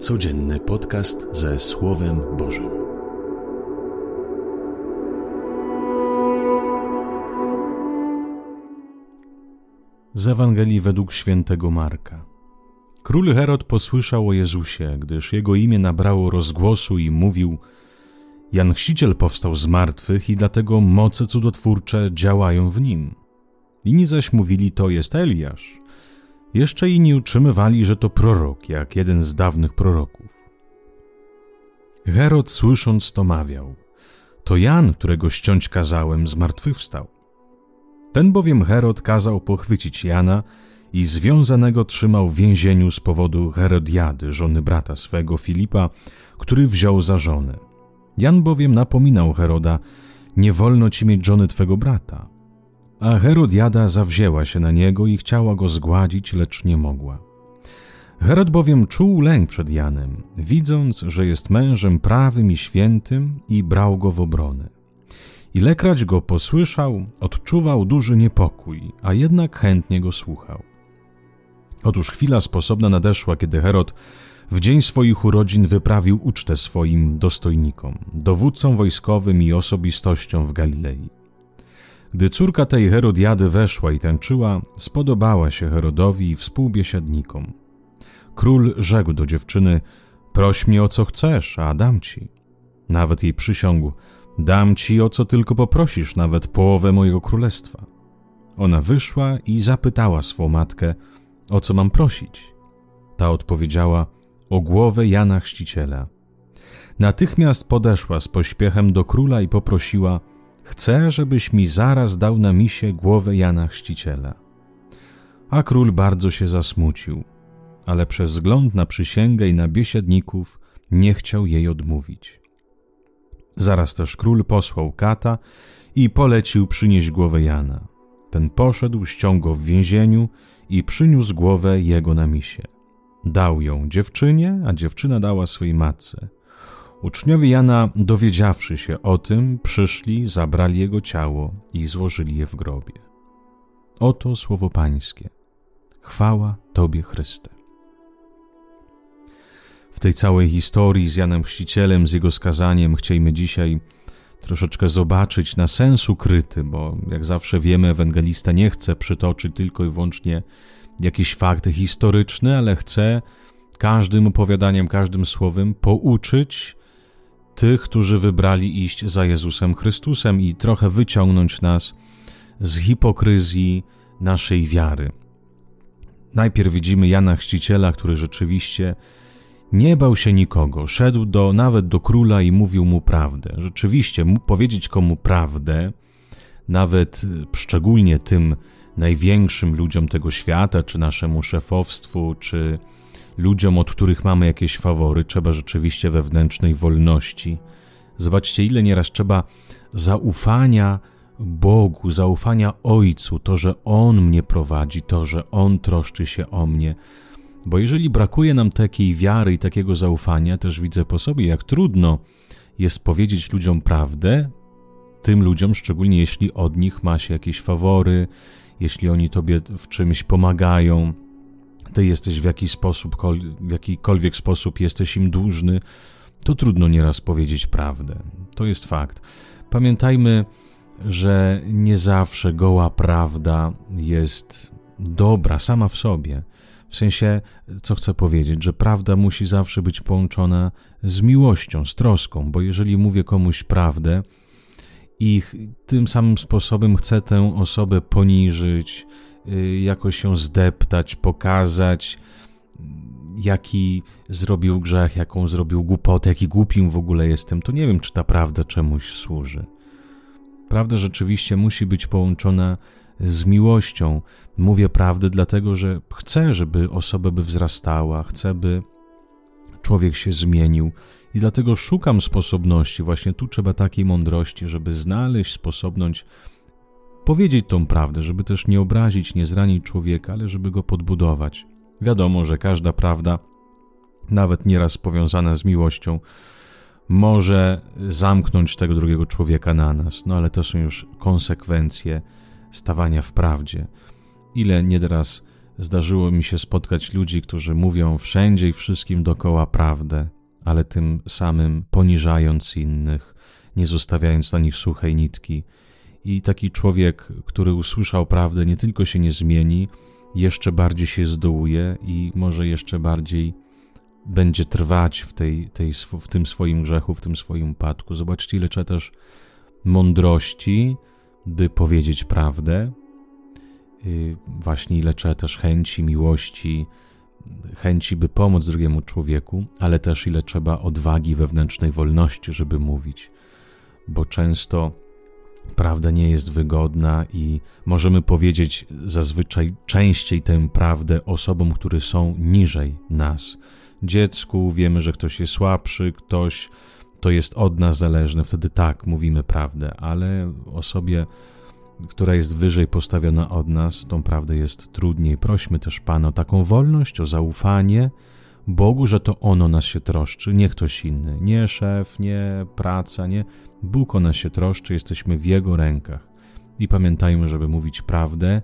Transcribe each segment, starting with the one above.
Codzienny podcast ze Słowem Bożym. Z Ewangelii według świętego Marka. Król Herod posłyszał o Jezusie, gdyż jego imię nabrało rozgłosu i mówił: Jan Chrzciciel powstał z martwych i dlatego moce cudotwórcze działają w nim. Inni zaś mówili: To jest Eliasz. Jeszcze inni utrzymywali, że to prorok, jak jeden z dawnych proroków. Herod słysząc to mawiał: To Jan, którego ściąć kazałem, zmartwychwstał. Ten bowiem Herod kazał pochwycić Jana i związanego trzymał w więzieniu z powodu Herodiady, żony brata swego Filipa, który wziął za żonę. Jan bowiem napominał Heroda: Nie wolno ci mieć żony twego brata. A Herodiada zawzięła się na niego i chciała go zgładzić, lecz nie mogła. Herod bowiem czuł lęk przed Janem, widząc, że jest mężem prawym i świętym i brał go w obronę. Ilekroć go posłyszał, odczuwał duży niepokój, a jednak chętnie go słuchał. Otóż chwila sposobna nadeszła, kiedy Herod w dzień swoich urodzin wyprawił ucztę swoim dostojnikom, dowódcom wojskowym i osobistościom w Galilei. Gdy córka tej Herodiady weszła i tańczyła, spodobała się Herodowi i współbiesiadnikom. Król rzekł do dziewczyny: Proś mnie o co chcesz, a dam ci. Nawet jej przysiągł: Dam ci o co tylko poprosisz, nawet połowę mojego królestwa. Ona wyszła i zapytała swą matkę: O co mam prosić? Ta odpowiedziała: O głowę Jana Chrzciciela. Natychmiast podeszła z pośpiechem do króla i poprosiła: Chcę, żebyś mi zaraz dał na misie głowę Jana Chrzciciela. A król bardzo się zasmucił, ale przez wzgląd na przysięgę i na biesiadników nie chciał jej odmówić. Zaraz też król posłał kata i polecił przynieść głowę Jana. Ten poszedł, ściągał w więzieniu i przyniósł głowę jego na misie. Dał ją dziewczynie, a dziewczyna dała swojej matce. Uczniowie Jana, dowiedziawszy się o tym, przyszli, zabrali jego ciało i złożyli je w grobie. Oto słowo Pańskie. Chwała Tobie, Chryste. W tej całej historii z Janem Chrzcicielem, z jego skazaniem, chcielibyśmy dzisiaj troszeczkę zobaczyć na sens ukryty, bo jak zawsze wiemy, ewangelista nie chce przytoczyć tylko i wyłącznie jakieś fakty historyczne, ale chce każdym opowiadaniem, każdym słowem pouczyć tych, którzy wybrali iść za Jezusem Chrystusem i trochę wyciągnąć nas z hipokryzji naszej wiary. Najpierw widzimy Jana Chrzciciela, który rzeczywiście nie bał się nikogo, szedł do, nawet do króla i mówił mu prawdę. Rzeczywiście, powiedzieć komu prawdę, nawet szczególnie tym największym ludziom tego świata, czy naszemu szefowstwu, czy ludziom, od których mamy jakieś fawory, trzeba rzeczywiście wewnętrznej wolności. Zobaczcie, ile nieraz trzeba zaufania Bogu, zaufania Ojcu, to, że On mnie prowadzi, to, że On troszczy się o mnie. Bo jeżeli brakuje nam takiej wiary i takiego zaufania, też widzę po sobie, jak trudno jest powiedzieć ludziom prawdę, tym ludziom, szczególnie jeśli od nich ma się jakieś fawory, jeśli oni tobie w czymś pomagają, ty jesteś w jakiś sposób, w jakikolwiek sposób jesteś im dłużny, to trudno nieraz powiedzieć prawdę. To jest fakt. Pamiętajmy, że nie zawsze goła prawda jest dobra sama w sobie. W sensie, co chcę powiedzieć, że prawda musi zawsze być połączona z miłością, z troską, bo jeżeli mówię komuś prawdę i tym samym sposobem chcę tę osobę poniżyć, jakoś się zdeptać, pokazać, jaki zrobił grzech, jaką zrobił głupotę, jaki głupim w ogóle jestem, to nie wiem, czy ta prawda czemuś służy. Prawda rzeczywiście musi być połączona z miłością. Mówię prawdę dlatego, że chcę, żeby osoba by wzrastała, chcę, by człowiek się zmienił i dlatego szukam sposobności. Właśnie tu trzeba takiej mądrości, żeby znaleźć sposobność powiedzieć tą prawdę, żeby też nie obrazić, nie zranić człowieka, ale żeby go podbudować. Wiadomo, że każda prawda, nawet nieraz powiązana z miłością, może zamknąć tego drugiego człowieka na nas, no ale to są już konsekwencje stawania w prawdzie. Ile nieraz Zdarzyło mi się spotkać ludzi, którzy mówią wszędzie i wszystkim dokoła prawdę, ale tym samym poniżając innych, nie zostawiając na nich suchej nitki. I taki człowiek, który usłyszał prawdę, nie tylko się nie zmieni, jeszcze bardziej się zdołuje i może jeszcze bardziej będzie trwać w, tej, tej, w tym swoim grzechu, w tym swoim upadku. Zobaczcie, ile trzeba też mądrości, by powiedzieć prawdę, y, właśnie ile trzeba też chęci, miłości, chęci, by pomóc drugiemu człowieku, ale też ile trzeba odwagi wewnętrznej wolności, żeby mówić, bo często prawda nie jest wygodna i możemy powiedzieć zazwyczaj częściej tę prawdę osobom, które są niżej nas. Dziecku wiemy, że ktoś jest słabszy, ktoś to jest od nas zależne, wtedy tak mówimy prawdę, ale osobie, która jest wyżej postawiona od nas, tą prawdę jest trudniej. Prośmy też Pana o taką wolność, o zaufanie Bogu, że to ono nas się troszczy, nie ktoś inny, nie szef, nie praca, nie. Bóg o nas się troszczy, jesteśmy w Jego rękach. I pamiętajmy, żeby mówić prawdę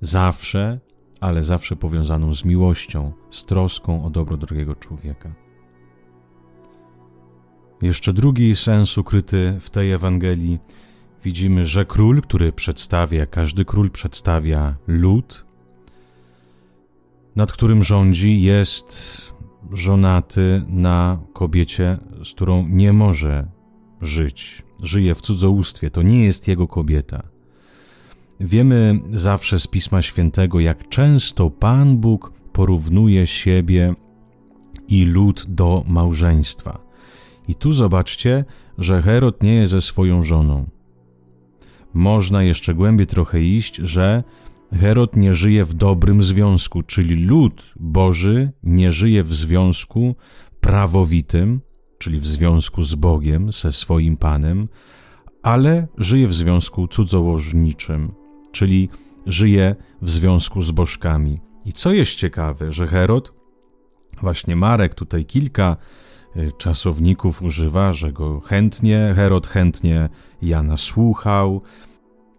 zawsze, ale zawsze powiązaną z miłością, z troską o dobro drugiego człowieka. Jeszcze drugi sens ukryty w tej Ewangelii widzimy, że król, który przedstawia, każdy król przedstawia lud, nad którym rządzi, jest żonaty na kobiecie, z którą nie może żyć. Żyje w cudzołóstwie, to nie jest jego kobieta. Wiemy zawsze z Pisma Świętego, jak często Pan Bóg porównuje siebie i lud do małżeństwa. I tu zobaczcie, że Herod nie jest ze swoją żoną. Można jeszcze głębiej trochę iść, że Herod nie żyje w dobrym związku, czyli lud Boży nie żyje w związku prawowitym, czyli w związku z Bogiem, ze swoim Panem, ale żyje w związku cudzołożniczym, czyli żyje w związku z bożkami. I co jest ciekawe, że Herod, właśnie Marek tutaj kilka y, czasowników używa, że go chętnie, Herod chętnie Jana słuchał,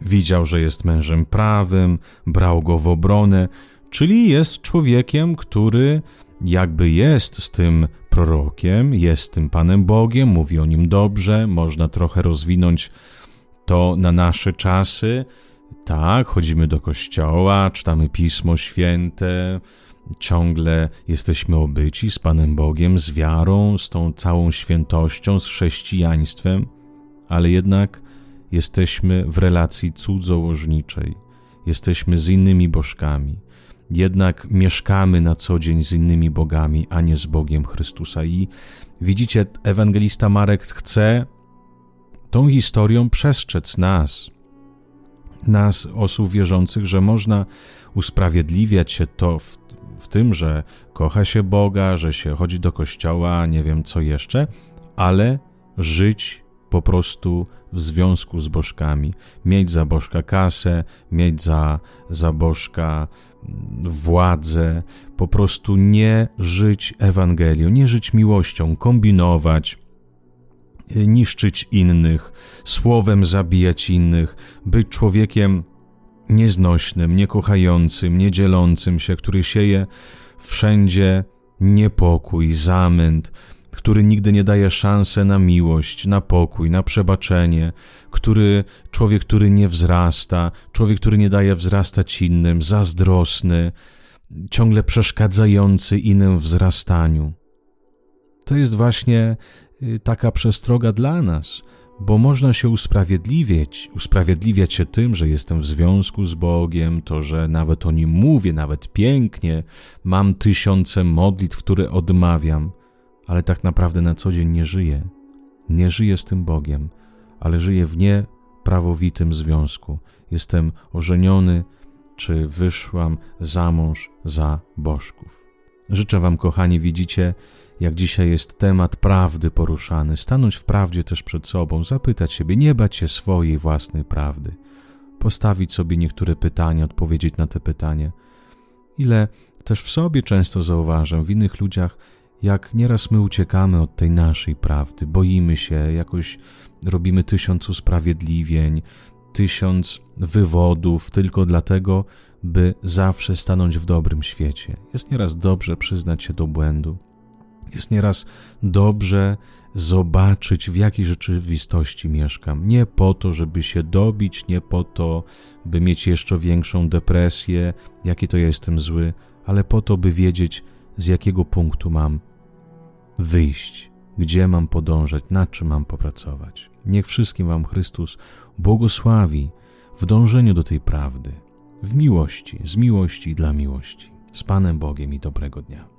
widział, że jest mężem prawym, brał go w obronę, czyli jest człowiekiem, który jakby jest z tym prorokiem, jest tym Panem Bogiem, mówi o nim dobrze, można trochę rozwinąć to na nasze czasy. Tak, chodzimy do kościoła, czytamy Pismo Święte, ciągle jesteśmy obyci z Panem Bogiem, z wiarą, z tą całą świętością, z chrześcijaństwem, ale jednak jesteśmy w relacji cudzołożniczej, jesteśmy z innymi bożkami, jednak mieszkamy na co dzień z innymi bogami, a nie z Bogiem Chrystusa. I widzicie, ewangelista Marek chce tą historią przestrzec nas, nas, osób wierzących, że można usprawiedliwiać się to w, w tym, że kocha się Boga, że się chodzi do kościoła, nie wiem co jeszcze, ale żyć po prostu w związku z bożkami. Mieć za bożka kasę, mieć za, za bożka mm, władzę, po prostu nie żyć Ewangelią, nie żyć miłością, kombinować, y, niszczyć innych, słowem zabijać innych, być człowiekiem nieznośnym, niekochającym, niedzielącym się, który sieje wszędzie niepokój, zamęt, który nigdy nie daje szansy na miłość, na pokój, na przebaczenie, który człowiek, który nie wzrasta, człowiek, który nie daje wzrastać innym, zazdrosny, ciągle przeszkadzający innym wzrastaniu. To jest właśnie y, taka przestroga dla nas, bo można się usprawiedliwiać, usprawiedliwiać się tym, że jestem w związku z Bogiem, to, że nawet o nim mówię, nawet pięknie, mam tysiące modlitw, które odmawiam, ale tak naprawdę na co dzień nie żyję. Nie żyję z tym Bogiem, ale żyję w nieprawowitym związku. Jestem ożeniony, czy wyszłam za mąż za bożków. Życzę Wam, kochani, widzicie, jak dzisiaj jest temat prawdy poruszany, stanąć w prawdzie też przed sobą, zapytać siebie, nie bać się swojej własnej prawdy, postawić sobie niektóre pytania, odpowiedzieć na te pytania. Ile też w sobie często zauważam, w innych ludziach, jak nieraz my uciekamy od tej naszej prawdy, boimy się, jakoś robimy tysiąc usprawiedliwień, tysiąc wywodów tylko dlatego, by zawsze stanąć w dobrym świecie. Jest nieraz dobrze przyznać się do błędu. Jest nieraz dobrze zobaczyć, w jakiej rzeczywistości mieszkam. Nie po to, żeby się dobić, nie po to, by mieć jeszcze większą depresję, jaki to ja jestem zły, ale po to, by wiedzieć, z jakiego punktu mam wyjść, gdzie mam podążać, nad czym mam popracować. Niech wszystkim Wam Chrystus błogosławi w dążeniu do tej prawdy, w miłości, z miłości dla miłości. Z Panem Bogiem i dobrego dnia.